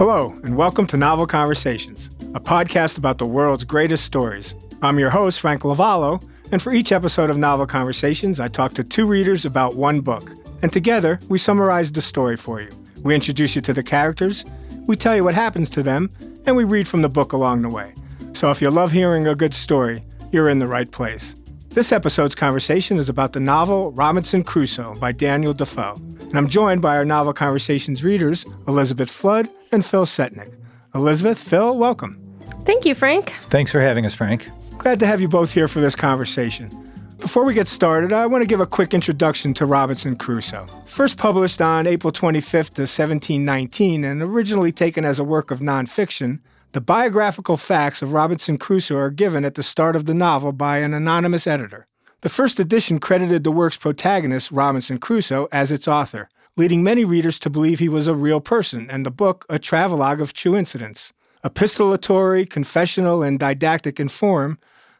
Hello, and welcome to Novel Conversations, a podcast about the world's greatest stories. I'm your host, Frank Lavallo, and for each episode of Novel Conversations, I talk to two readers about one book. And together, we summarize the story for you. We introduce you to the characters, we tell you what happens to them, and we read from the book along the way. So if you love hearing a good story, you're in the right place. This episode's conversation is about the novel Robinson Crusoe by Daniel Defoe. And I'm joined by our Novel Conversations readers, Elizabeth Flood and Phil Setnick. Elizabeth, Phil, welcome. Thank you, Frank. Thanks for having us, Frank. Glad to have you both here for this conversation. Before we get started, I want to give a quick introduction to Robinson Crusoe. First published on April 25th of 1719 and originally taken as a work of nonfiction, the biographical facts of Robinson Crusoe are given at the start of the novel by an anonymous editor. The first edition credited the work's protagonist, Robinson Crusoe, as its author, leading many readers to believe he was a real person and the book a travelogue of true incidents. Epistolatory, confessional, and didactic in form,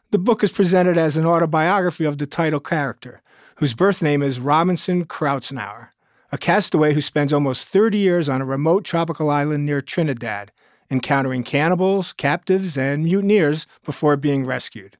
the book is presented as an autobiography of the title character, whose birth name is Robinson Kreutznaer, a castaway who spends almost 30 years on a remote tropical island near Trinidad encountering cannibals, captives, and mutineers before being rescued.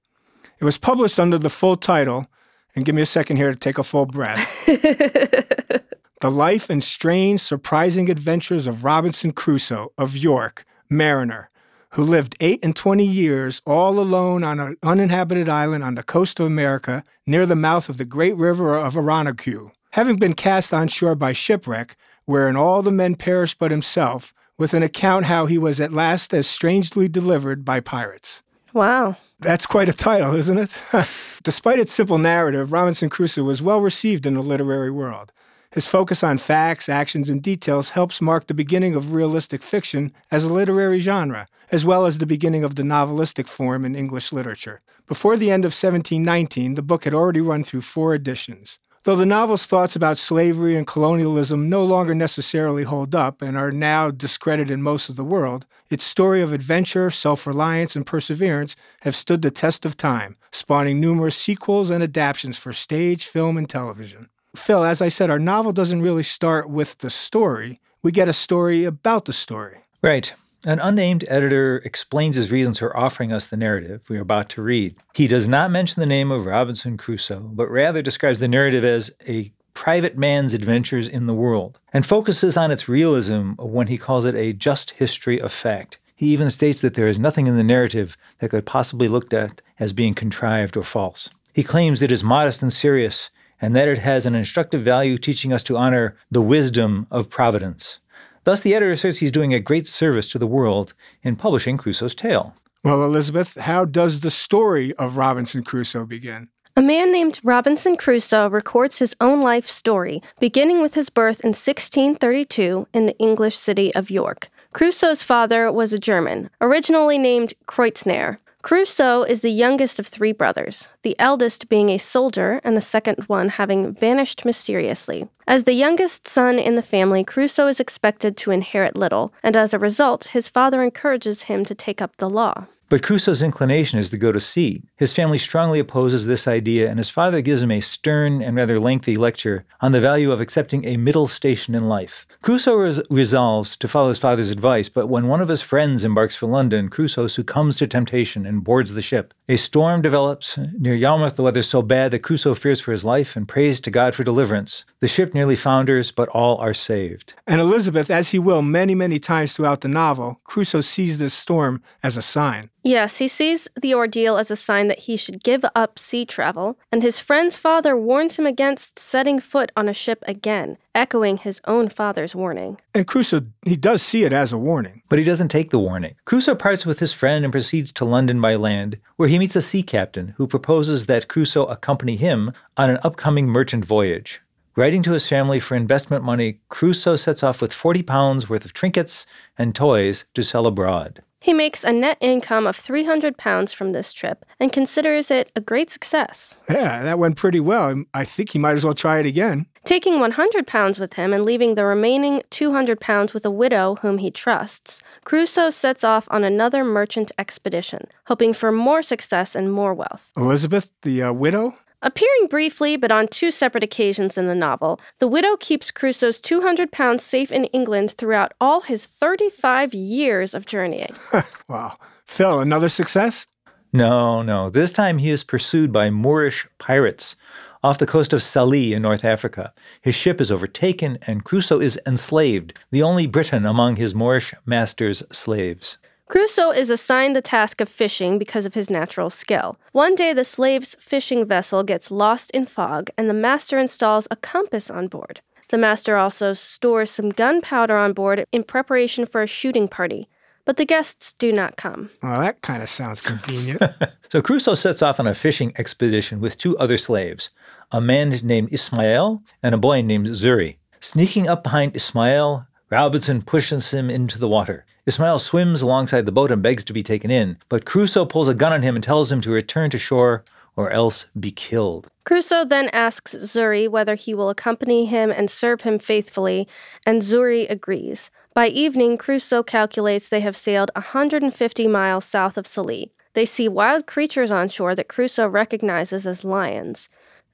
It was published under the full title, and give me a second here to take a full breath The Life and Strange, Surprising Adventures of Robinson Crusoe of York, Mariner, who lived eight and twenty years all alone on an uninhabited island on the coast of America near the mouth of the great river of Orinoco. Having been cast on shore by shipwreck, wherein all the men perished but himself, with an account how he was at last as strangely delivered by pirates. Wow. That's quite a title, isn't it? Despite its simple narrative, Robinson Crusoe was well received in the literary world. His focus on facts, actions, and details helps mark the beginning of realistic fiction as a literary genre, as well as the beginning of the novelistic form in English literature. Before the end of 1719, the book had already run through four editions. Though the novel's thoughts about slavery and colonialism no longer necessarily hold up and are now discredited in most of the world, its story of adventure, self reliance, and perseverance have stood the test of time, spawning numerous sequels and adaptations for stage, film, and television. Phil, as I said, our novel doesn't really start with the story, we get a story about the story. Right. An unnamed editor explains his reasons for offering us the narrative we are about to read. He does not mention the name of Robinson Crusoe, but rather describes the narrative as a private man's adventures in the world, and focuses on its realism when he calls it a just history of fact. He even states that there is nothing in the narrative that could possibly be looked at as being contrived or false. He claims it is modest and serious, and that it has an instructive value teaching us to honor the wisdom of providence. Thus, the editor says he's doing a great service to the world in publishing Crusoe's tale. Well, Elizabeth, how does the story of Robinson Crusoe begin? A man named Robinson Crusoe records his own life story, beginning with his birth in 1632 in the English city of York. Crusoe's father was a German, originally named Kreutznaer. Crusoe is the youngest of three brothers, the eldest being a soldier and the second one having vanished mysteriously. As the youngest son in the family, Crusoe is expected to inherit little, and as a result, his father encourages him to take up the law. But Crusoe's inclination is to go to sea. His family strongly opposes this idea, and his father gives him a stern and rather lengthy lecture on the value of accepting a middle station in life. Crusoe res- resolves to follow his father's advice, but when one of his friends embarks for London, Crusoe succumbs to temptation and boards the ship. A storm develops near Yarmouth, the weather so bad that Crusoe fears for his life and prays to God for deliverance. The ship nearly founders, but all are saved. And Elizabeth, as he will many, many times throughout the novel, Crusoe sees this storm as a sign. Yes, he sees the ordeal as a sign that he should give up sea travel, and his friend's father warns him against setting foot on a ship again, echoing his own father's warning. And Crusoe, he does see it as a warning. But he doesn't take the warning. Crusoe parts with his friend and proceeds to London by land, where he meets a sea captain who proposes that Crusoe accompany him on an upcoming merchant voyage. Writing to his family for investment money, Crusoe sets off with 40 pounds worth of trinkets and toys to sell abroad. He makes a net income of 300 pounds from this trip and considers it a great success. Yeah, that went pretty well. I think he might as well try it again. Taking 100 pounds with him and leaving the remaining 200 pounds with a widow whom he trusts, Crusoe sets off on another merchant expedition, hoping for more success and more wealth. Elizabeth, the uh, widow? Appearing briefly, but on two separate occasions in the novel, the widow keeps Crusoe's 200 pounds safe in England throughout all his 35 years of journeying. wow. Phil, another success? No, no. This time he is pursued by Moorish pirates off the coast of Sallee in North Africa. His ship is overtaken and Crusoe is enslaved, the only Briton among his Moorish master's slaves. Crusoe is assigned the task of fishing because of his natural skill. One day, the slave's fishing vessel gets lost in fog, and the master installs a compass on board. The master also stores some gunpowder on board in preparation for a shooting party but the guests do not come. Well, that kind of sounds convenient. so Crusoe sets off on a fishing expedition with two other slaves, a man named Ismail and a boy named Xury. Sneaking up behind Ismail, Robinson pushes him into the water. Ismail swims alongside the boat and begs to be taken in, but Crusoe pulls a gun on him and tells him to return to shore or else be killed. Crusoe then asks Xury whether he will accompany him and serve him faithfully, and Xury agrees. By evening, Crusoe calculates they have sailed 150 miles south of Sallee. They see wild creatures on shore that Crusoe recognizes as lions.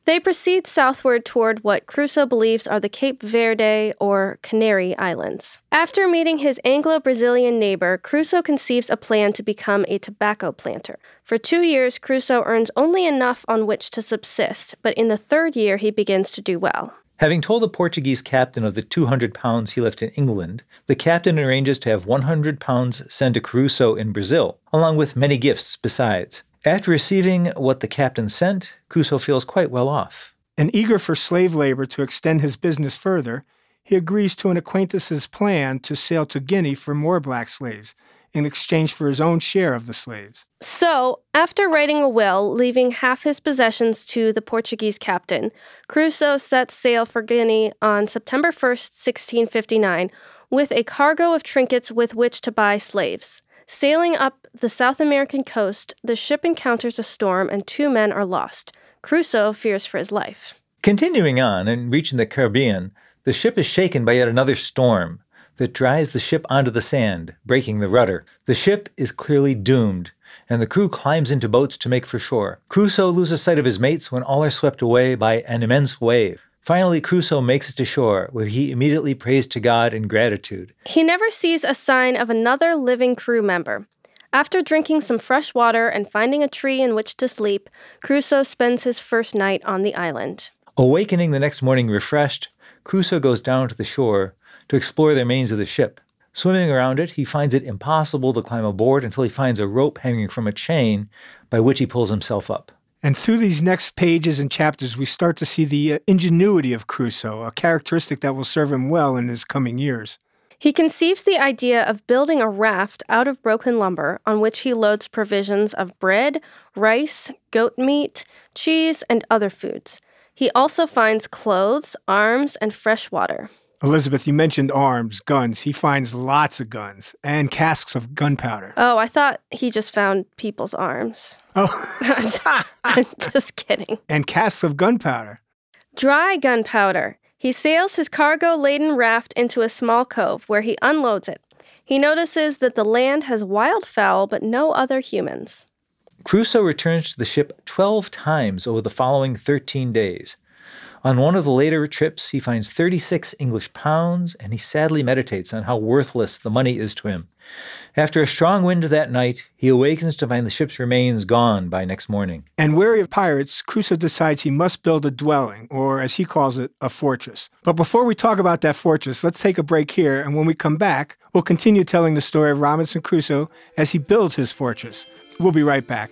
They proceed southward toward what Crusoe believes are the Cape Verde or Canary Islands. After meeting his Anglo Brazilian neighbor, Crusoe conceives a plan to become a tobacco planter. For two years, Crusoe earns only enough on which to subsist, but in the third year, he begins to do well. Having told the Portuguese captain of the 200 pounds he left in England, the captain arranges to have 100 pounds sent to Crusoe in Brazil, along with many gifts besides. After receiving what the captain sent, Crusoe feels quite well off. And eager for slave labor to extend his business further, he agrees to an acquaintance's plan to sail to Guinea for more black slaves in exchange for his own share of the slaves. So, after writing a will, leaving half his possessions to the Portuguese captain, Crusoe sets sail for Guinea on September 1st, 1659, with a cargo of trinkets with which to buy slaves. Sailing up the South American coast, the ship encounters a storm and two men are lost. Crusoe fears for his life. Continuing on and reaching the Caribbean, the ship is shaken by yet another storm that drives the ship onto the sand, breaking the rudder. The ship is clearly doomed, and the crew climbs into boats to make for shore. Crusoe loses sight of his mates when all are swept away by an immense wave. Finally, Crusoe makes it to shore, where he immediately prays to God in gratitude. He never sees a sign of another living crew member. After drinking some fresh water and finding a tree in which to sleep, Crusoe spends his first night on the island. Awakening the next morning refreshed, Crusoe goes down to the shore to explore the remains of the ship. Swimming around it, he finds it impossible to climb aboard until he finds a rope hanging from a chain by which he pulls himself up. And through these next pages and chapters, we start to see the uh, ingenuity of Crusoe, a characteristic that will serve him well in his coming years. He conceives the idea of building a raft out of broken lumber on which he loads provisions of bread, rice, goat meat, cheese, and other foods. He also finds clothes, arms, and fresh water. Elizabeth, you mentioned arms, guns. He finds lots of guns and casks of gunpowder. Oh, I thought he just found people's arms. Oh. I'm just kidding. And casks of gunpowder. Dry gunpowder. He sails his cargo laden raft into a small cove where he unloads it. He notices that the land has wildfowl but no other humans. Crusoe returns to the ship 12 times over the following 13 days. On one of the later trips, he finds 36 English pounds, and he sadly meditates on how worthless the money is to him. After a strong wind that night, he awakens to find the ship's remains gone by next morning. And wary of pirates, Crusoe decides he must build a dwelling, or as he calls it, a fortress. But before we talk about that fortress, let's take a break here, and when we come back, we'll continue telling the story of Robinson Crusoe as he builds his fortress. We'll be right back.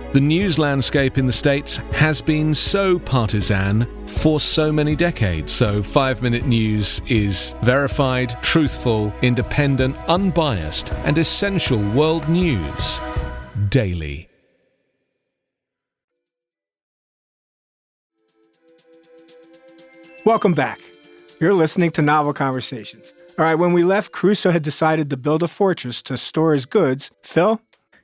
the news landscape in the States has been so partisan for so many decades. So, five minute news is verified, truthful, independent, unbiased, and essential world news daily. Welcome back. You're listening to Novel Conversations, All right, when we left, Crusoe had decided to build a fortress to store his goods. Phil?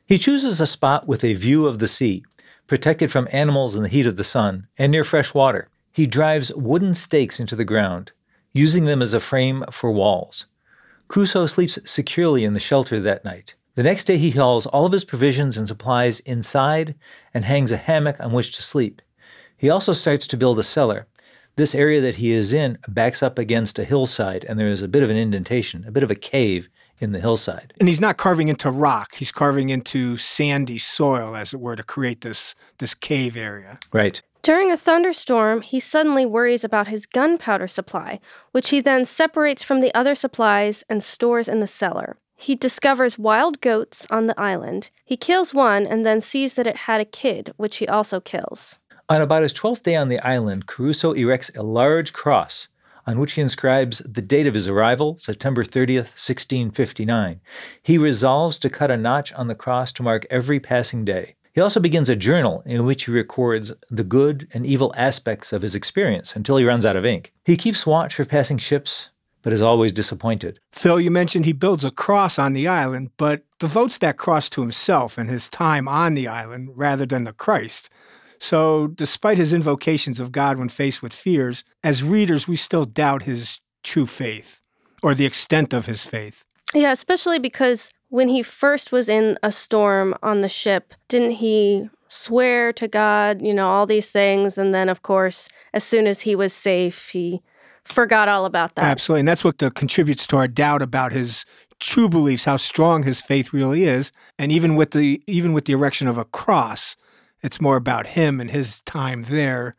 He chooses a spot with a view of the sea, protected from animals and the heat of the sun, and near fresh water. He drives wooden stakes into the ground, using them as a frame for walls. Crusoe sleeps securely in the shelter that night. The next day, he hauls all of his provisions and supplies inside and hangs a hammock on which to sleep. He also starts to build a cellar. This area that he is in backs up against a hillside, and there is a bit of an indentation, a bit of a cave in the hillside. And he's not carving into rock, he's carving into sandy soil, as it were, to create this, this cave area. Right. During a thunderstorm, he suddenly worries about his gunpowder supply, which he then separates from the other supplies and stores in the cellar. He discovers wild goats on the island. He kills one and then sees that it had a kid, which he also kills. On about his 12th day on the island, Crusoe erects a large cross on which he inscribes the date of his arrival, September 30th, 1659. He resolves to cut a notch on the cross to mark every passing day. He also begins a journal in which he records the good and evil aspects of his experience until he runs out of ink. He keeps watch for passing ships, but is always disappointed. Phil, you mentioned he builds a cross on the island, but devotes that cross to himself and his time on the island rather than the Christ. So, despite his invocations of God when faced with fears, as readers, we still doubt his true faith or the extent of his faith. Yeah, especially because when he first was in a storm on the ship, didn't he swear to God, you know, all these things? And then, of course, as soon as he was safe, he forgot all about that. Absolutely. And that's what the, contributes to our doubt about his true beliefs, how strong his faith really is. And even with the even with the erection of a cross, it's more about him and his time there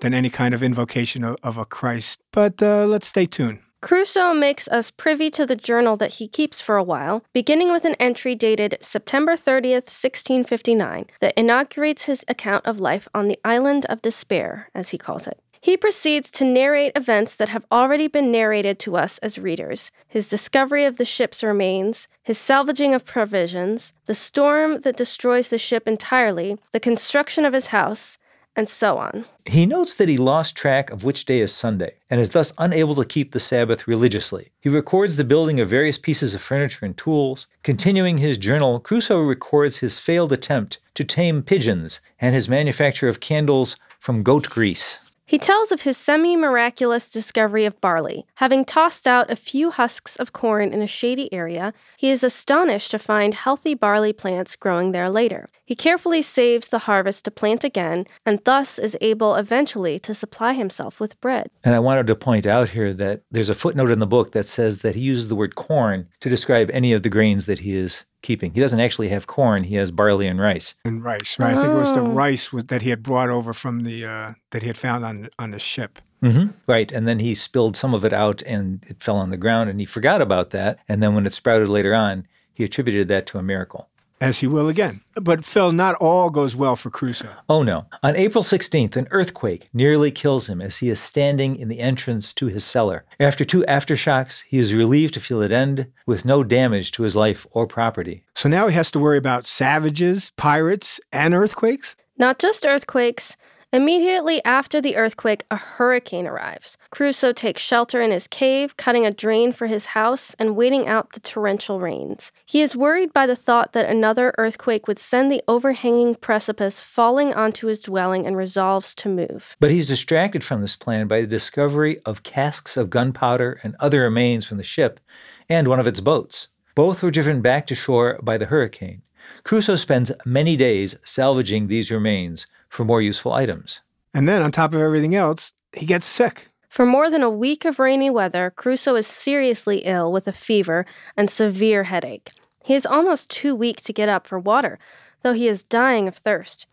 than any kind of invocation of, of a Christ. But uh, let's stay tuned. Crusoe makes us privy to the journal that he keeps for a while, beginning with an entry dated September 30th, 1659, that inaugurates his account of life on the Island of Despair, as he calls it. He proceeds to narrate events that have already been narrated to us as readers his discovery of the ship's remains, his salvaging of provisions, the storm that destroys the ship entirely, the construction of his house, and so on. He notes that he lost track of which day is Sunday and is thus unable to keep the Sabbath religiously. He records the building of various pieces of furniture and tools. Continuing his journal, Crusoe records his failed attempt to tame pigeons and his manufacture of candles from goat grease. He tells of his semi miraculous discovery of barley. Having tossed out a few husks of corn in a shady area, he is astonished to find healthy barley plants growing there later. He carefully saves the harvest to plant again, and thus is able eventually to supply himself with bread. And I wanted to point out here that there's a footnote in the book that says that he uses the word corn to describe any of the grains that he is keeping. He doesn't actually have corn; he has barley and rice. And rice, right? Oh. I think it was the Oh. rice with, that he had brought over from the uh, that he had found on on the ship. Mm-hmm. Right, and then he spilled some of it out, and it fell on the ground, and he forgot about that. And then when it sprouted later on, he attributed that to a miracle. As he will again. But Phil, not all goes well for Crusoe. Oh no. On April 16th, an earthquake nearly kills him as he is standing in the entrance to his cellar. After two aftershocks, he is relieved to feel it end with no damage to his life or property. So now he has to worry about savages, pirates, and earthquakes? Not just earthquakes. Immediately after the earthquake, a hurricane arrives. Crusoe takes shelter in his cave, cutting a drain for his house and waiting out the torrential rains. He is worried by the thought that another earthquake would send the overhanging precipice falling onto his dwelling and resolves to move. But he's distracted from this plan by the discovery of casks of gunpowder and other remains from the ship and one of its boats. Both were driven back to shore by the hurricane. Crusoe spends many days salvaging these remains for more useful items. And then, on top of everything else, he gets sick. For more than a week of rainy weather, Crusoe is seriously ill with a fever and severe headache. He is almost too weak to get up for water, though he is dying of thirst.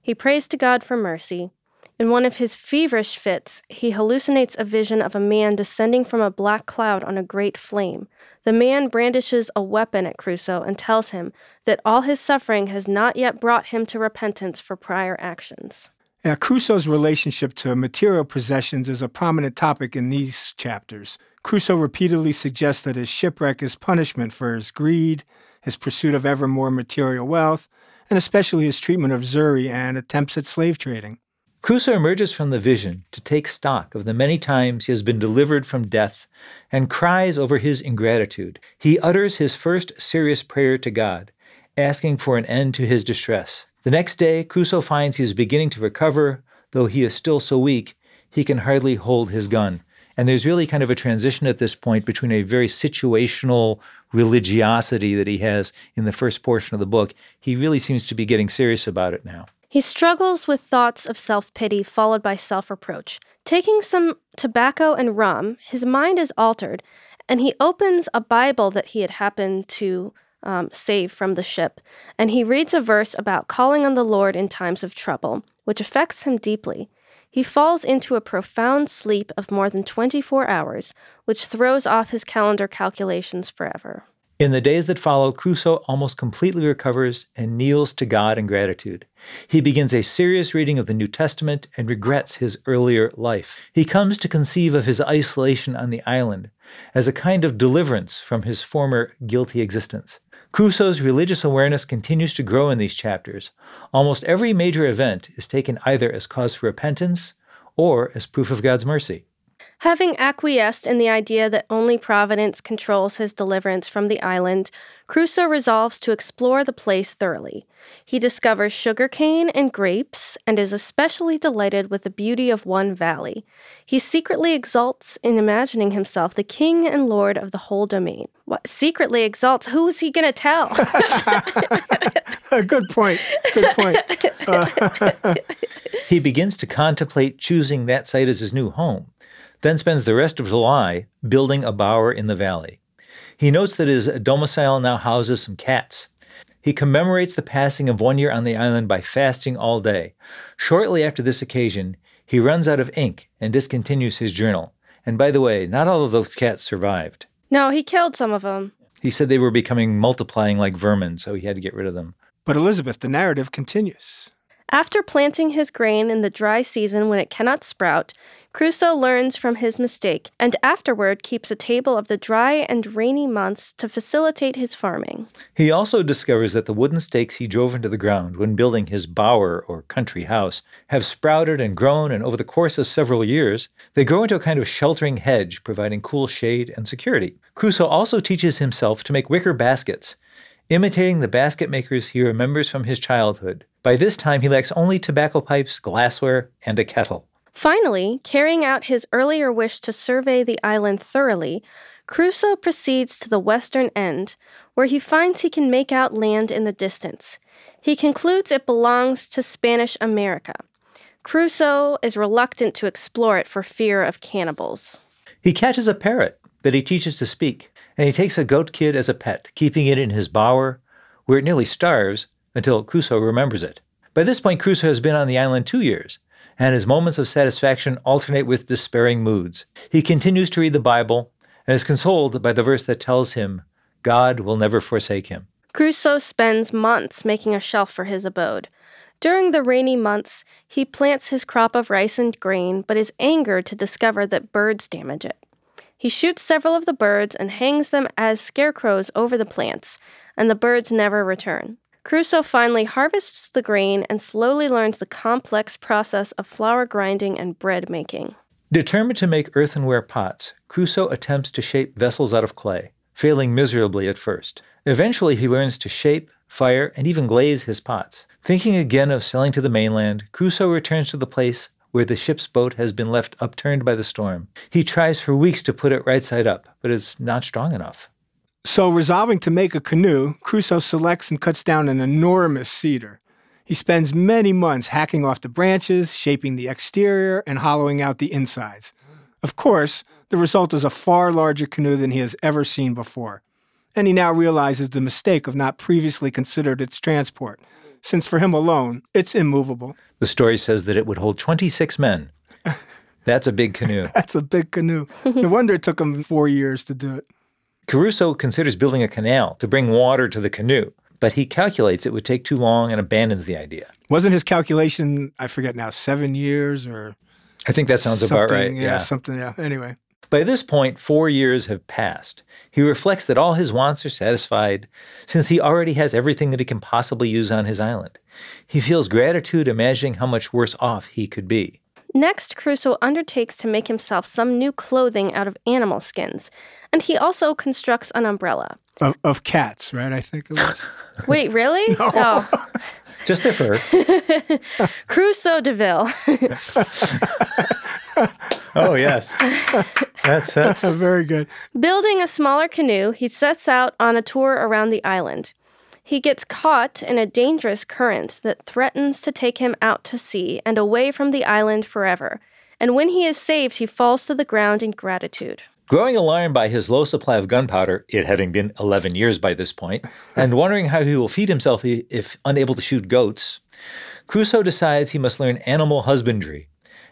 He prays to God for mercy. In one of his feverish fits, he hallucinates a vision of a man descending from a black cloud on a great flame. The man brandishes a weapon at Crusoe and tells him that all his suffering has not yet brought him to repentance for prior actions. Now, Crusoe's relationship to material possessions is a prominent topic in these chapters. Crusoe repeatedly suggests that his shipwreck is punishment for his greed, his pursuit of ever more material wealth, and especially his treatment of Xury and attempts at slave trading. Crusoe emerges from the vision to take stock of the many times he has been delivered from death and cries over his ingratitude. He utters his first serious prayer to God, asking for an end to his distress. The next day, Crusoe finds he is beginning to recover, though he is still so weak he can hardly hold his gun. And there's really kind of a transition at this point between a very situational religiosity that he has in the first portion of the book. He really seems to be getting serious about it now. He struggles with thoughts of self pity followed by self reproach. Taking some tobacco and rum, his mind is altered, and he opens a Bible that he had happened to um, save from the ship, and he reads a verse about calling on the Lord in times of trouble, which affects him deeply. He falls into a profound sleep of more than 24 hours, which throws off his calendar calculations forever. In the days that follow, Crusoe almost completely recovers and kneels to God in gratitude. He begins a serious reading of the New Testament and regrets his earlier life. He comes to conceive of his isolation on the island as a kind of deliverance from his former guilty existence. Crusoe's religious awareness continues to grow in these chapters. Almost every major event is taken either as cause for repentance or as proof of God's mercy. Having acquiesced in the idea that only Providence controls his deliverance from the island, Crusoe resolves to explore the place thoroughly. He discovers sugarcane and grapes and is especially delighted with the beauty of one valley. He secretly exults in imagining himself the king and lord of the whole domain. What secretly exalts? Who is he going to tell? Good point. Good point. Uh, he begins to contemplate choosing that site as his new home then spends the rest of July building a bower in the valley. He notes that his domicile now houses some cats. He commemorates the passing of one year on the island by fasting all day. Shortly after this occasion, he runs out of ink and discontinues his journal. And by the way, not all of those cats survived. No, he killed some of them. He said they were becoming multiplying like vermin, so he had to get rid of them. But Elizabeth, the narrative continues. After planting his grain in the dry season when it cannot sprout, Crusoe learns from his mistake and afterward keeps a table of the dry and rainy months to facilitate his farming. He also discovers that the wooden stakes he drove into the ground when building his bower or country house have sprouted and grown, and over the course of several years, they grow into a kind of sheltering hedge, providing cool shade and security. Crusoe also teaches himself to make wicker baskets, imitating the basket makers he remembers from his childhood. By this time, he lacks only tobacco pipes, glassware, and a kettle. Finally, carrying out his earlier wish to survey the island thoroughly, Crusoe proceeds to the western end, where he finds he can make out land in the distance. He concludes it belongs to Spanish America. Crusoe is reluctant to explore it for fear of cannibals. He catches a parrot that he teaches to speak, and he takes a goat kid as a pet, keeping it in his bower, where it nearly starves until Crusoe remembers it. By this point, Crusoe has been on the island two years, and his moments of satisfaction alternate with despairing moods. He continues to read the Bible and is consoled by the verse that tells him, God will never forsake him. Crusoe spends months making a shelf for his abode. During the rainy months, he plants his crop of rice and grain, but is angered to discover that birds damage it. He shoots several of the birds and hangs them as scarecrows over the plants, and the birds never return. Crusoe finally harvests the grain and slowly learns the complex process of flour grinding and bread making. Determined to make earthenware pots, Crusoe attempts to shape vessels out of clay, failing miserably at first. Eventually, he learns to shape, fire, and even glaze his pots. Thinking again of sailing to the mainland, Crusoe returns to the place where the ship's boat has been left upturned by the storm. He tries for weeks to put it right side up, but is not strong enough. So, resolving to make a canoe, Crusoe selects and cuts down an enormous cedar. He spends many months hacking off the branches, shaping the exterior, and hollowing out the insides. Of course, the result is a far larger canoe than he has ever seen before. And he now realizes the mistake of not previously considered its transport, since for him alone, it's immovable. The story says that it would hold 26 men. That's a big canoe. That's a big canoe. no wonder it took him four years to do it. Crusoe considers building a canal to bring water to the canoe, but he calculates it would take too long and abandons the idea. Wasn't his calculation, I forget now, seven years or? I think that sounds about right. Yeah, yeah, something. Yeah. Anyway. By this point, four years have passed. He reflects that all his wants are satisfied, since he already has everything that he can possibly use on his island. He feels gratitude imagining how much worse off he could be. Next, Crusoe undertakes to make himself some new clothing out of animal skins, and he also constructs an umbrella. Of, of cats, right? I think it was. Wait, really? no. Oh. Just the fur. Crusoe DeVille. oh, yes. That's, that's very good. Building a smaller canoe, he sets out on a tour around the island. He gets caught in a dangerous current that threatens to take him out to sea and away from the island forever. And when he is saved, he falls to the ground in gratitude. Growing alarmed by his low supply of gunpowder, it having been 11 years by this point, and wondering how he will feed himself if unable to shoot goats, Crusoe decides he must learn animal husbandry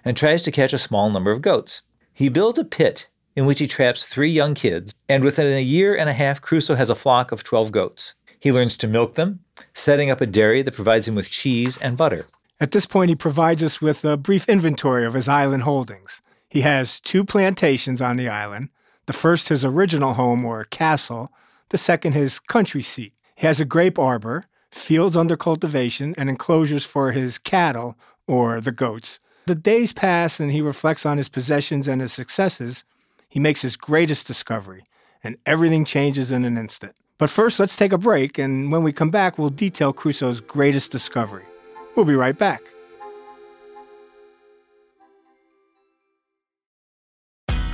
and tries to catch a small number of goats. He builds a pit in which he traps three young kids, and within a year and a half, Crusoe has a flock of 12 goats. He learns to milk them, setting up a dairy that provides him with cheese and butter. At this point, he provides us with a brief inventory of his island holdings. He has two plantations on the island the first, his original home or castle, the second, his country seat. He has a grape arbor, fields under cultivation, and enclosures for his cattle, or the goats. The days pass and he reflects on his possessions and his successes. He makes his greatest discovery, and everything changes in an instant. But first, let's take a break, and when we come back, we'll detail Crusoe's greatest discovery. We'll be right back.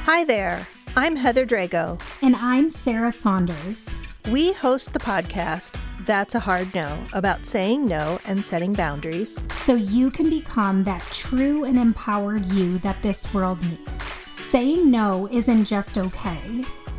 Hi there, I'm Heather Drago. And I'm Sarah Saunders. We host the podcast That's a Hard No about saying no and setting boundaries. So you can become that true and empowered you that this world needs. Saying no isn't just okay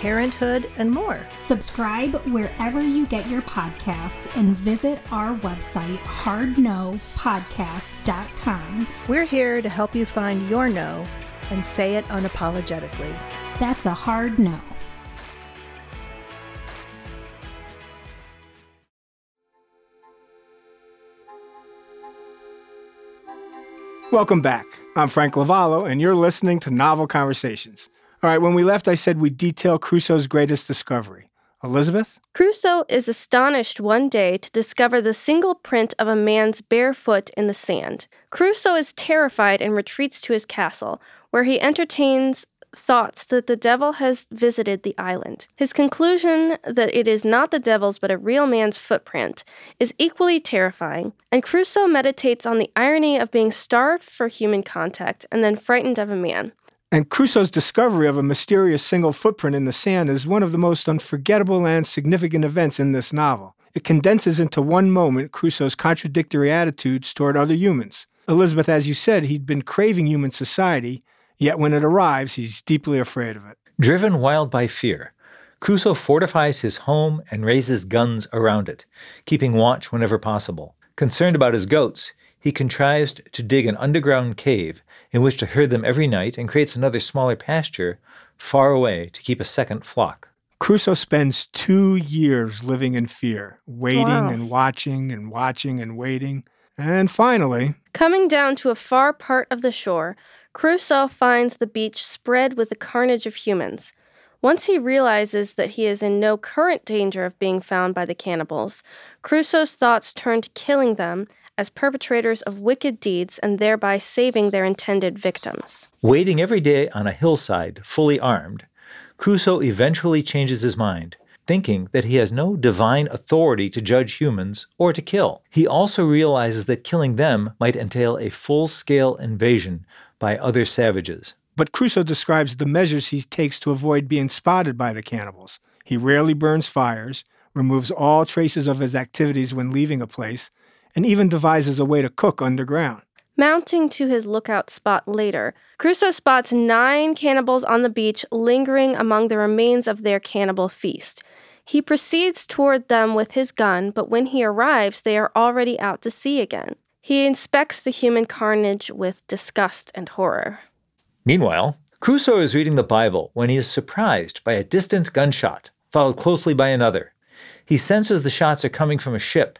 parenthood, and more. Subscribe wherever you get your podcasts and visit our website, hardnopodcast.com. We're here to help you find your no and say it unapologetically. That's a hard no. Welcome back. I'm Frank Lavallo, and you're listening to Novel Conversations. All right, when we left, I said we'd detail Crusoe's greatest discovery. Elizabeth? Crusoe is astonished one day to discover the single print of a man's bare foot in the sand. Crusoe is terrified and retreats to his castle, where he entertains thoughts that the devil has visited the island. His conclusion that it is not the devil's but a real man's footprint is equally terrifying, and Crusoe meditates on the irony of being starved for human contact and then frightened of a man. And Crusoe's discovery of a mysterious single footprint in the sand is one of the most unforgettable and significant events in this novel. It condenses into one moment Crusoe's contradictory attitudes toward other humans. Elizabeth, as you said, he'd been craving human society, yet when it arrives, he's deeply afraid of it. Driven wild by fear, Crusoe fortifies his home and raises guns around it, keeping watch whenever possible. Concerned about his goats, he contrives to dig an underground cave in which to herd them every night and creates another smaller pasture far away to keep a second flock. Crusoe spends two years living in fear, waiting wow. and watching and watching and waiting. And finally, coming down to a far part of the shore, Crusoe finds the beach spread with the carnage of humans. Once he realizes that he is in no current danger of being found by the cannibals, Crusoe's thoughts turn to killing them as perpetrators of wicked deeds and thereby saving their intended victims. Waiting every day on a hillside, fully armed, Crusoe eventually changes his mind, thinking that he has no divine authority to judge humans or to kill. He also realizes that killing them might entail a full scale invasion by other savages. But Crusoe describes the measures he takes to avoid being spotted by the cannibals. He rarely burns fires, removes all traces of his activities when leaving a place, and even devises a way to cook underground. Mounting to his lookout spot later, Crusoe spots nine cannibals on the beach lingering among the remains of their cannibal feast. He proceeds toward them with his gun, but when he arrives, they are already out to sea again. He inspects the human carnage with disgust and horror. Meanwhile, Crusoe is reading the Bible when he is surprised by a distant gunshot, followed closely by another. He senses the shots are coming from a ship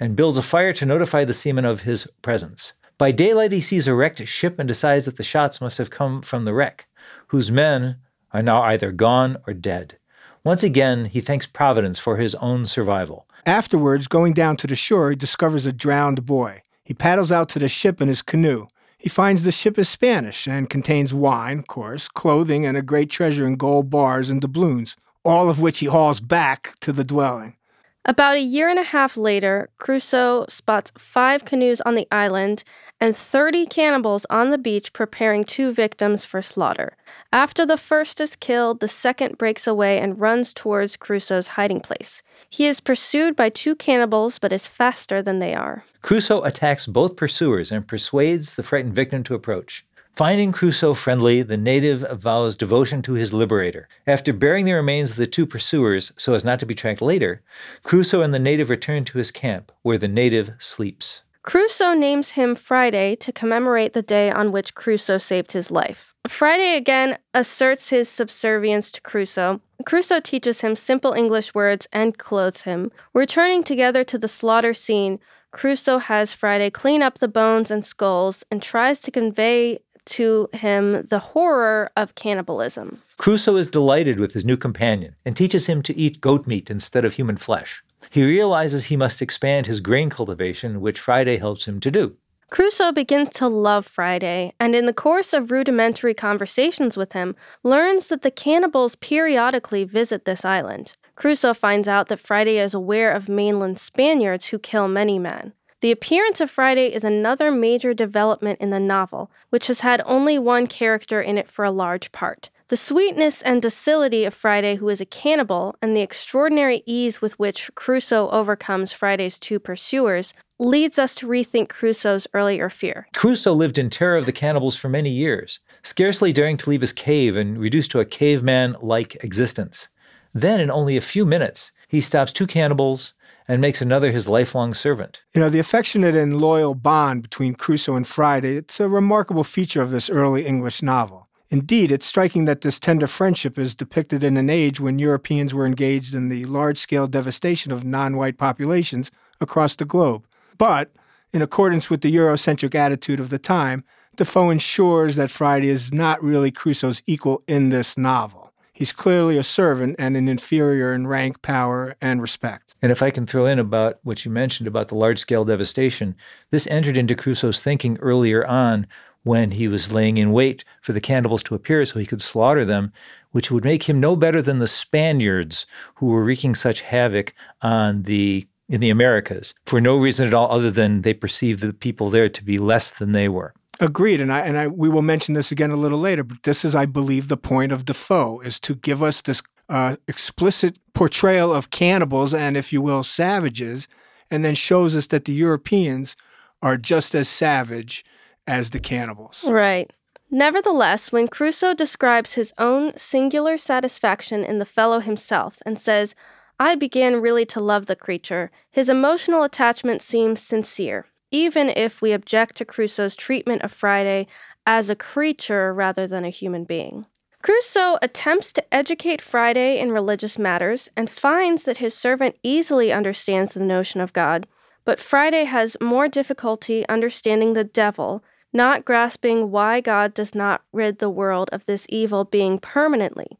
and builds a fire to notify the seamen of his presence. By daylight, he sees a wrecked ship and decides that the shots must have come from the wreck, whose men are now either gone or dead. Once again, he thanks Providence for his own survival. Afterwards, going down to the shore, he discovers a drowned boy. He paddles out to the ship in his canoe. He finds the ship is Spanish and contains wine, of course, clothing, and a great treasure in gold bars and doubloons, all of which he hauls back to the dwelling. About a year and a half later, Crusoe spots five canoes on the island and 30 cannibals on the beach preparing two victims for slaughter. After the first is killed, the second breaks away and runs towards Crusoe's hiding place. He is pursued by two cannibals but is faster than they are. Crusoe attacks both pursuers and persuades the frightened victim to approach. Finding Crusoe friendly, the native vows devotion to his liberator. After burying the remains of the two pursuers so as not to be tracked later, Crusoe and the native return to his camp, where the native sleeps. Crusoe names him Friday to commemorate the day on which Crusoe saved his life. Friday again asserts his subservience to Crusoe. Crusoe teaches him simple English words and clothes him. Returning together to the slaughter scene, Crusoe has Friday clean up the bones and skulls and tries to convey to him the horror of cannibalism. Crusoe is delighted with his new companion and teaches him to eat goat meat instead of human flesh. He realizes he must expand his grain cultivation, which Friday helps him to do. Crusoe begins to love Friday, and in the course of rudimentary conversations with him, learns that the cannibals periodically visit this island. Crusoe finds out that Friday is aware of mainland Spaniards who kill many men. The appearance of Friday is another major development in the novel, which has had only one character in it for a large part. The sweetness and docility of Friday, who is a cannibal, and the extraordinary ease with which Crusoe overcomes Friday's two pursuers leads us to rethink Crusoe's earlier fear. Crusoe lived in terror of the cannibals for many years, scarcely daring to leave his cave and reduced to a caveman like existence. Then, in only a few minutes, he stops two cannibals, and makes another his lifelong servant. You know, the affectionate and loyal bond between Crusoe and Friday, it's a remarkable feature of this early English novel. Indeed, it's striking that this tender friendship is depicted in an age when Europeans were engaged in the large scale devastation of non white populations across the globe. But, in accordance with the Eurocentric attitude of the time, Defoe ensures that Friday is not really Crusoe's equal in this novel. He's clearly a servant and an inferior in rank, power, and respect. And if I can throw in about what you mentioned about the large scale devastation, this entered into Crusoe's thinking earlier on when he was laying in wait for the cannibals to appear so he could slaughter them, which would make him no better than the Spaniards who were wreaking such havoc on the in the Americas for no reason at all other than they perceived the people there to be less than they were. Agreed, and I and I we will mention this again a little later. But this is, I believe, the point of Defoe is to give us this uh, explicit portrayal of cannibals and, if you will, savages, and then shows us that the Europeans are just as savage as the cannibals. Right. Nevertheless, when Crusoe describes his own singular satisfaction in the fellow himself and says, I began really to love the creature, his emotional attachment seems sincere, even if we object to Crusoe's treatment of Friday as a creature rather than a human being. Crusoe attempts to educate Friday in religious matters and finds that his servant easily understands the notion of God, but Friday has more difficulty understanding the devil, not grasping why God does not rid the world of this evil being permanently.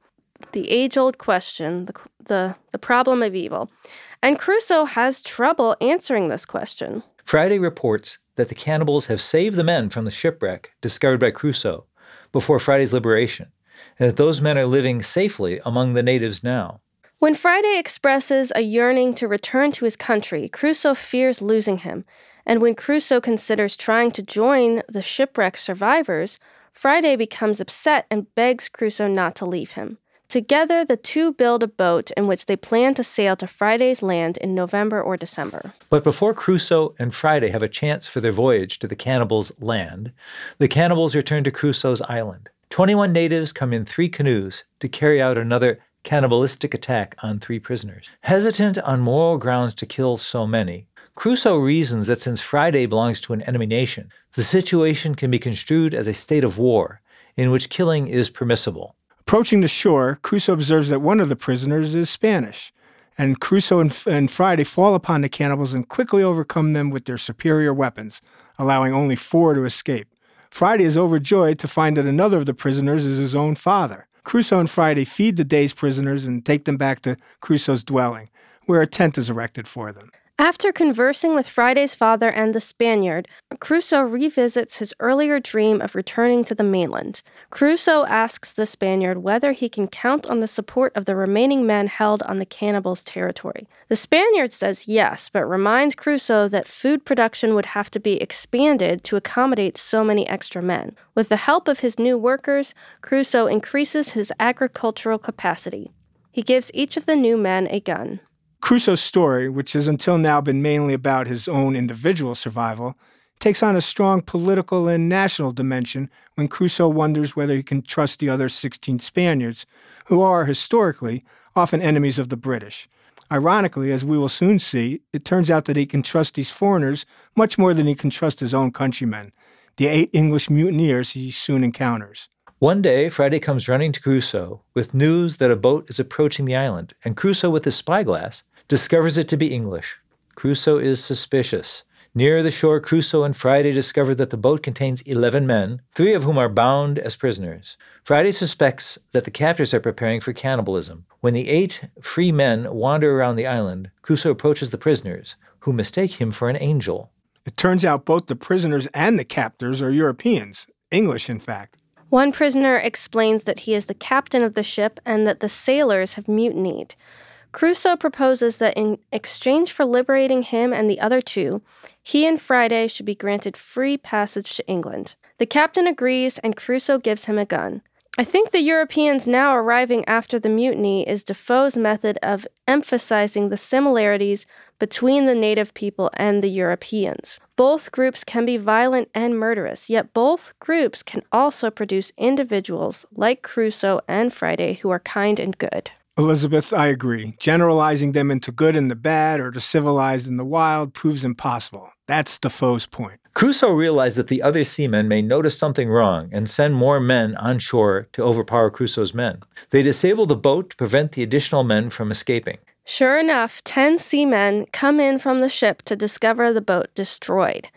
The age old question, the, the, the problem of evil. And Crusoe has trouble answering this question. Friday reports that the cannibals have saved the men from the shipwreck discovered by Crusoe before Friday's liberation, and that those men are living safely among the natives now. When Friday expresses a yearning to return to his country, Crusoe fears losing him, and when Crusoe considers trying to join the shipwreck survivors, Friday becomes upset and begs Crusoe not to leave him. Together, the two build a boat in which they plan to sail to Friday's land in November or December. But before Crusoe and Friday have a chance for their voyage to the cannibals' land, the cannibals return to Crusoe's island. 21 natives come in three canoes to carry out another cannibalistic attack on three prisoners. Hesitant on moral grounds to kill so many, Crusoe reasons that since Friday belongs to an enemy nation, the situation can be construed as a state of war in which killing is permissible. Approaching the shore, Crusoe observes that one of the prisoners is Spanish, and Crusoe and, and Friday fall upon the cannibals and quickly overcome them with their superior weapons, allowing only four to escape. Friday is overjoyed to find that another of the prisoners is his own father. Crusoe and Friday feed the day's prisoners and take them back to Crusoe's dwelling, where a tent is erected for them. After conversing with Friday's father and the Spaniard, Crusoe revisits his earlier dream of returning to the mainland. Crusoe asks the Spaniard whether he can count on the support of the remaining men held on the cannibals' territory. The Spaniard says yes, but reminds Crusoe that food production would have to be expanded to accommodate so many extra men. With the help of his new workers, Crusoe increases his agricultural capacity. He gives each of the new men a gun. Crusoe's story, which has until now been mainly about his own individual survival, takes on a strong political and national dimension when Crusoe wonders whether he can trust the other 16 Spaniards, who are, historically, often enemies of the British. Ironically, as we will soon see, it turns out that he can trust these foreigners much more than he can trust his own countrymen, the eight English mutineers he soon encounters. One day, Friday comes running to Crusoe with news that a boat is approaching the island, and Crusoe, with his spyglass, discovers it to be English. Crusoe is suspicious. Near the shore, Crusoe and Friday discover that the boat contains 11 men, three of whom are bound as prisoners. Friday suspects that the captors are preparing for cannibalism. When the eight free men wander around the island, Crusoe approaches the prisoners, who mistake him for an angel. It turns out both the prisoners and the captors are Europeans, English, in fact. One prisoner explains that he is the captain of the ship and that the sailors have mutinied. Crusoe proposes that in exchange for liberating him and the other two, he and Friday should be granted free passage to England. The captain agrees, and Crusoe gives him a gun. I think the Europeans now arriving after the mutiny is Defoe's method of emphasizing the similarities between the native people and the Europeans. Both groups can be violent and murderous, yet both groups can also produce individuals like Crusoe and Friday who are kind and good. Elizabeth, I agree. Generalizing them into good and the bad or to civilized and the wild proves impossible. That's Defoe's point. Crusoe realized that the other seamen may notice something wrong and send more men on shore to overpower Crusoe's men. They disable the boat to prevent the additional men from escaping. Sure enough, ten seamen come in from the ship to discover the boat destroyed.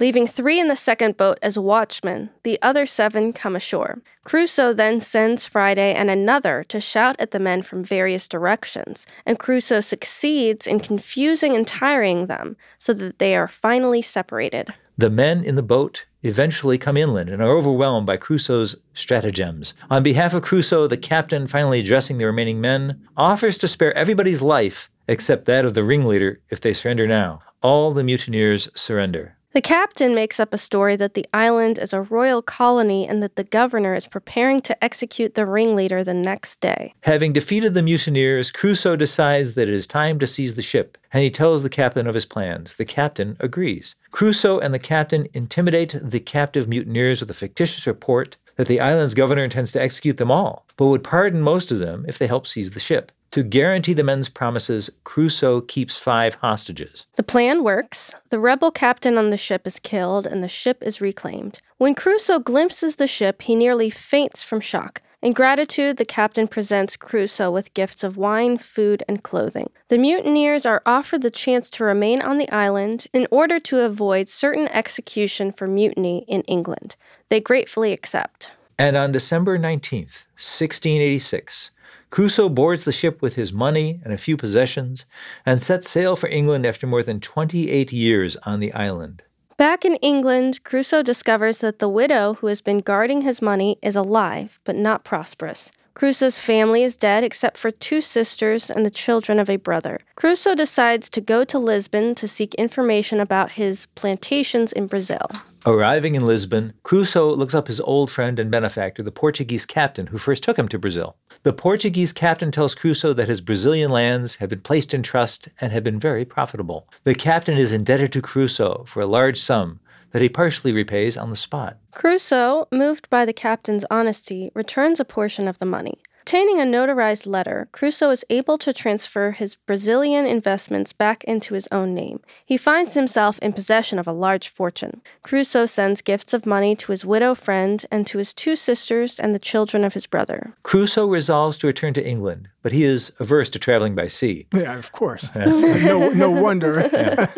Leaving three in the second boat as watchmen, the other seven come ashore. Crusoe then sends Friday and another to shout at the men from various directions, and Crusoe succeeds in confusing and tiring them so that they are finally separated. The men in the boat eventually come inland and are overwhelmed by Crusoe's stratagems. On behalf of Crusoe, the captain, finally addressing the remaining men, offers to spare everybody's life except that of the ringleader if they surrender now. All the mutineers surrender. The captain makes up a story that the island is a royal colony and that the governor is preparing to execute the ringleader the next day. Having defeated the mutineers, Crusoe decides that it is time to seize the ship, and he tells the captain of his plans. The captain agrees. Crusoe and the captain intimidate the captive mutineers with a fictitious report that the island's governor intends to execute them all, but would pardon most of them if they help seize the ship. To guarantee the men's promises, Crusoe keeps five hostages. The plan works. The rebel captain on the ship is killed and the ship is reclaimed. When Crusoe glimpses the ship, he nearly faints from shock. In gratitude, the captain presents Crusoe with gifts of wine, food, and clothing. The mutineers are offered the chance to remain on the island in order to avoid certain execution for mutiny in England. They gratefully accept. And on December 19th, 1686, Crusoe boards the ship with his money and a few possessions and sets sail for England after more than 28 years on the island. Back in England, Crusoe discovers that the widow who has been guarding his money is alive, but not prosperous. Crusoe's family is dead except for two sisters and the children of a brother. Crusoe decides to go to Lisbon to seek information about his plantations in Brazil. Arriving in Lisbon, Crusoe looks up his old friend and benefactor, the Portuguese captain who first took him to Brazil. The Portuguese captain tells Crusoe that his Brazilian lands have been placed in trust and have been very profitable. The captain is indebted to Crusoe for a large sum that he partially repays on the spot. Crusoe, moved by the captain's honesty, returns a portion of the money. Obtaining a notarized letter, Crusoe is able to transfer his Brazilian investments back into his own name. He finds himself in possession of a large fortune. Crusoe sends gifts of money to his widow friend and to his two sisters and the children of his brother. Crusoe resolves to return to England, but he is averse to traveling by sea. Yeah, of course. no, no wonder.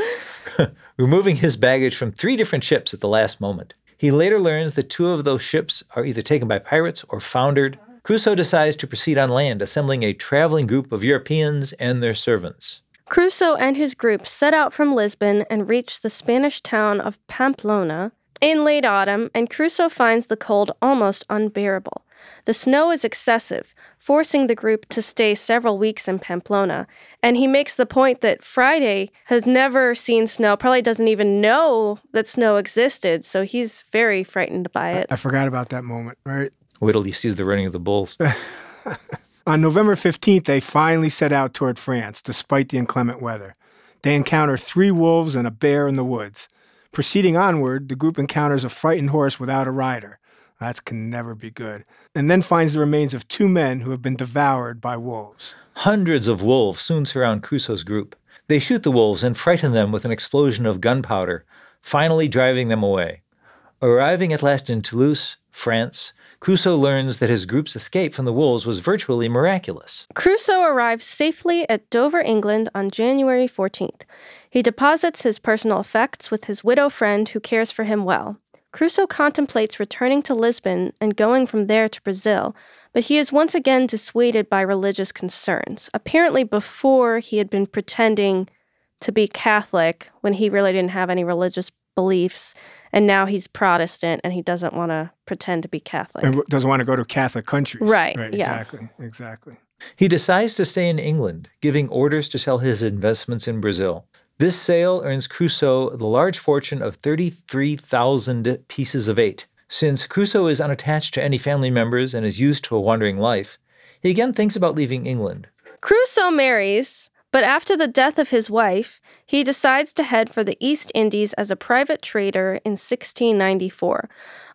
Removing his baggage from three different ships at the last moment. He later learns that two of those ships are either taken by pirates or foundered. Crusoe decides to proceed on land, assembling a traveling group of Europeans and their servants. Crusoe and his group set out from Lisbon and reach the Spanish town of Pamplona in late autumn, and Crusoe finds the cold almost unbearable. The snow is excessive, forcing the group to stay several weeks in Pamplona. And he makes the point that Friday has never seen snow, probably doesn't even know that snow existed, so he's very frightened by it. I forgot about that moment, right? Wait till he sees the running of the bulls. On November 15th, they finally set out toward France, despite the inclement weather. They encounter three wolves and a bear in the woods. Proceeding onward, the group encounters a frightened horse without a rider. That can never be good. And then finds the remains of two men who have been devoured by wolves. Hundreds of wolves soon surround Crusoe's group. They shoot the wolves and frighten them with an explosion of gunpowder, finally driving them away. Arriving at last in Toulouse, France, Crusoe learns that his group's escape from the wolves was virtually miraculous. Crusoe arrives safely at Dover, England on January 14th. He deposits his personal effects with his widow friend who cares for him well. Crusoe contemplates returning to Lisbon and going from there to Brazil, but he is once again dissuaded by religious concerns. Apparently, before he had been pretending to be Catholic when he really didn't have any religious beliefs and now he's Protestant and he doesn't want to pretend to be Catholic. And doesn't want to go to Catholic countries. Right. Right. Yeah. Exactly. Exactly. He decides to stay in England, giving orders to sell his investments in Brazil. This sale earns Crusoe the large fortune of 33,000 pieces of eight. Since Crusoe is unattached to any family members and is used to a wandering life, he again thinks about leaving England. Crusoe marries, but after the death of his wife, he decides to head for the East Indies as a private trader in 1694.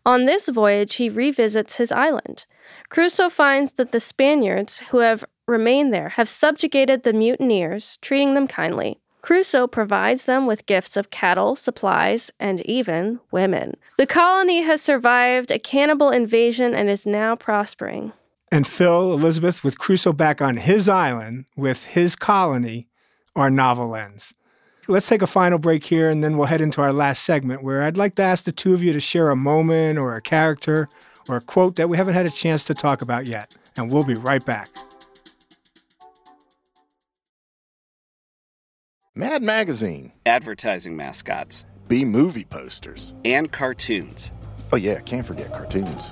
On this voyage, he revisits his island. Crusoe finds that the Spaniards who have remained there have subjugated the mutineers, treating them kindly. Crusoe provides them with gifts of cattle, supplies, and even women. The colony has survived a cannibal invasion and is now prospering. And Phil, Elizabeth, with Crusoe back on his island with his colony, our novel ends. Let's take a final break here and then we'll head into our last segment where I'd like to ask the two of you to share a moment or a character or a quote that we haven't had a chance to talk about yet. And we'll be right back. Mad Magazine, advertising mascots, B movie posters, and cartoons. Oh, yeah, can't forget cartoons.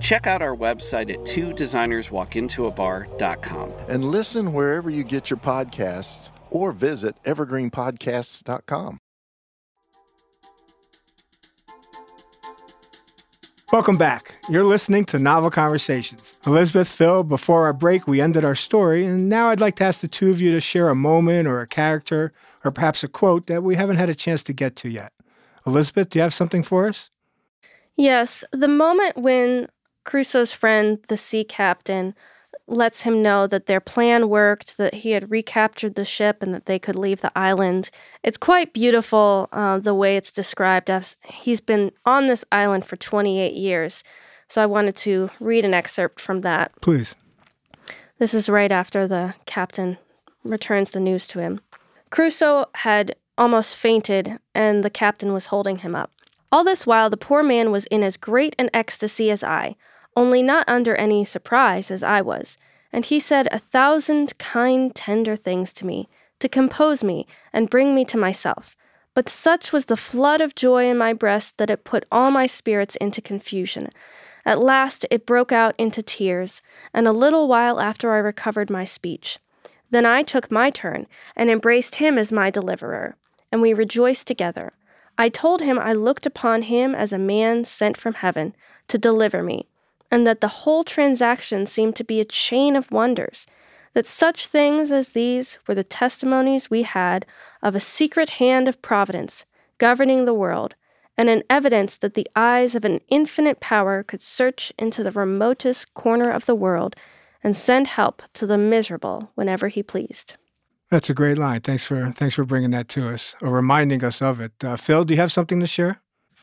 Check out our website at two designerswalkintoabar.com. And listen wherever you get your podcasts or visit evergreenpodcasts.com. Welcome back. You're listening to Novel Conversations. Elizabeth, Phil, before our break, we ended our story, and now I'd like to ask the two of you to share a moment or a character or perhaps a quote that we haven't had a chance to get to yet. Elizabeth, do you have something for us? Yes, the moment when Crusoe's friend, the sea captain, lets him know that their plan worked, that he had recaptured the ship, and that they could leave the island. It's quite beautiful uh, the way it's described. As he's been on this island for 28 years. So I wanted to read an excerpt from that. Please. This is right after the captain returns the news to him. Crusoe had almost fainted, and the captain was holding him up. All this while, the poor man was in as great an ecstasy as I, only not under any surprise as I was, and he said a thousand kind, tender things to me, to compose me and bring me to myself. But such was the flood of joy in my breast that it put all my spirits into confusion. At last it broke out into tears, and a little while after I recovered my speech. Then I took my turn and embraced him as my deliverer, and we rejoiced together. I told him I looked upon him as a man sent from heaven to deliver me, and that the whole transaction seemed to be a chain of wonders, that such things as these were the testimonies we had of a secret hand of providence governing the world, and an evidence that the eyes of an infinite power could search into the remotest corner of the world and send help to the miserable whenever he pleased. That's a great line. Thanks for thanks for bringing that to us or reminding us of it. Uh, Phil, do you have something to share?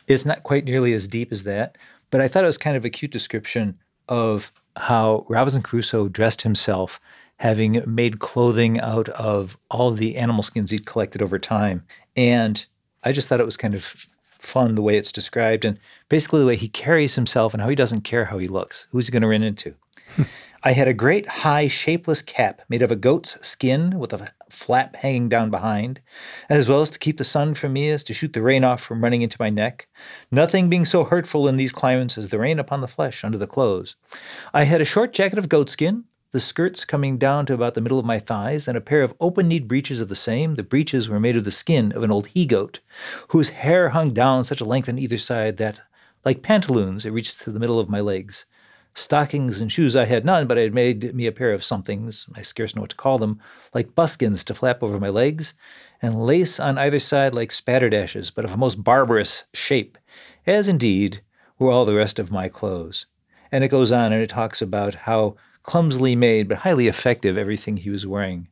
It's not quite nearly as deep as that, but I thought it was kind of a cute description of how Robinson Crusoe dressed himself, having made clothing out of all of the animal skins he'd collected over time. And I just thought it was kind of fun the way it's described and basically the way he carries himself and how he doesn't care how he looks. Who's he going to run into? I had a great high shapeless cap made of a goat's skin with a flap hanging down behind, as well as to keep the sun from me as to shoot the rain off from running into my neck, nothing being so hurtful in these climates as the rain upon the flesh under the clothes. I had a short jacket of goatskin, the skirts coming down to about the middle of my thighs, and a pair of open kneed breeches of the same. The breeches were made of the skin of an old he goat, whose hair hung down such a length on either side that, like pantaloons, it reached to the middle of my legs. Stockings and shoes I had none, but I had made me a pair of somethings, I scarce know what to call them, like buskins to flap over my legs, and lace on either side like spatterdashes, but of a most barbarous shape, as indeed were all the rest of my clothes. And it goes on and it talks about how clumsily made but highly effective everything he was wearing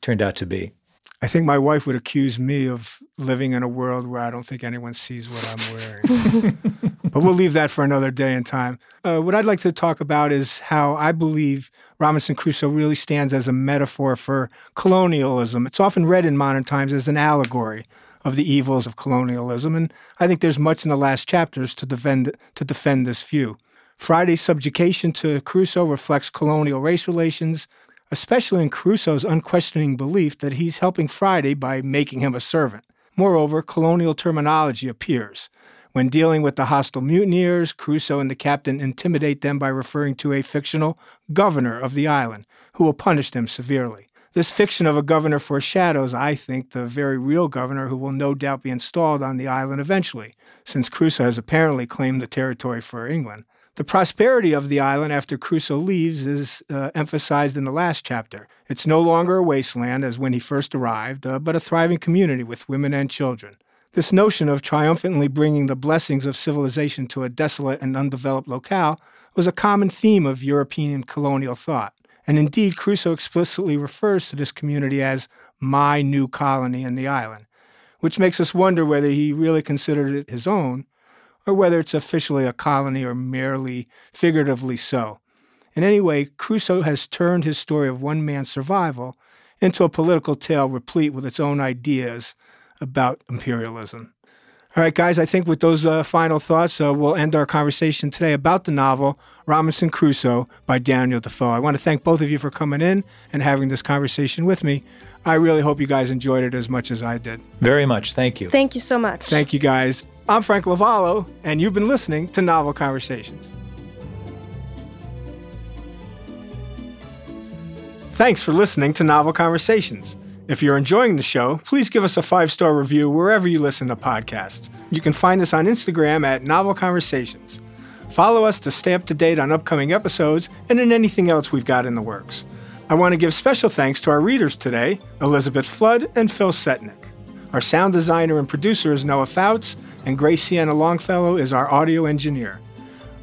turned out to be. I think my wife would accuse me of living in a world where I don't think anyone sees what I'm wearing. but we'll leave that for another day and time. Uh, what I'd like to talk about is how I believe Robinson Crusoe really stands as a metaphor for colonialism. It's often read in modern times as an allegory of the evils of colonialism, and I think there's much in the last chapters to defend to defend this view. Friday's subjugation to Crusoe reflects colonial race relations, especially in Crusoe's unquestioning belief that he's helping Friday by making him a servant. Moreover, colonial terminology appears. When dealing with the hostile mutineers, Crusoe and the captain intimidate them by referring to a fictional governor of the island, who will punish them severely. This fiction of a governor foreshadows, I think, the very real governor who will no doubt be installed on the island eventually, since Crusoe has apparently claimed the territory for England. The prosperity of the island after Crusoe leaves is uh, emphasized in the last chapter. It's no longer a wasteland as when he first arrived, uh, but a thriving community with women and children. This notion of triumphantly bringing the blessings of civilization to a desolate and undeveloped locale was a common theme of European colonial thought. And indeed, Crusoe explicitly refers to this community as my new colony in the island, which makes us wonder whether he really considered it his own or whether it's officially a colony or merely figuratively so. In any way, Crusoe has turned his story of one man's survival into a political tale replete with its own ideas about imperialism. All right, guys, I think with those uh, final thoughts, uh, we'll end our conversation today about the novel Robinson Crusoe by Daniel Defoe. I want to thank both of you for coming in and having this conversation with me. I really hope you guys enjoyed it as much as I did. Very much. Thank you. Thank you so much. Thank you, guys. I'm Frank Lavallo, and you've been listening to Novel Conversations. Thanks for listening to Novel Conversations. If you're enjoying the show, please give us a five star review wherever you listen to podcasts. You can find us on Instagram at Novel Conversations. Follow us to stay up to date on upcoming episodes and in anything else we've got in the works. I want to give special thanks to our readers today Elizabeth Flood and Phil Setnick. Our sound designer and producer is Noah Fouts, and Grace Sienna Longfellow is our audio engineer.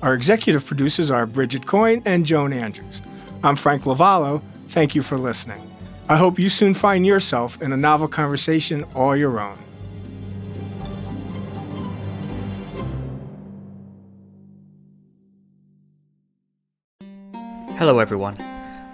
Our executive producers are Bridget Coyne and Joan Andrews. I'm Frank Lavallo. Thank you for listening. I hope you soon find yourself in a novel conversation all your own. Hello, everyone.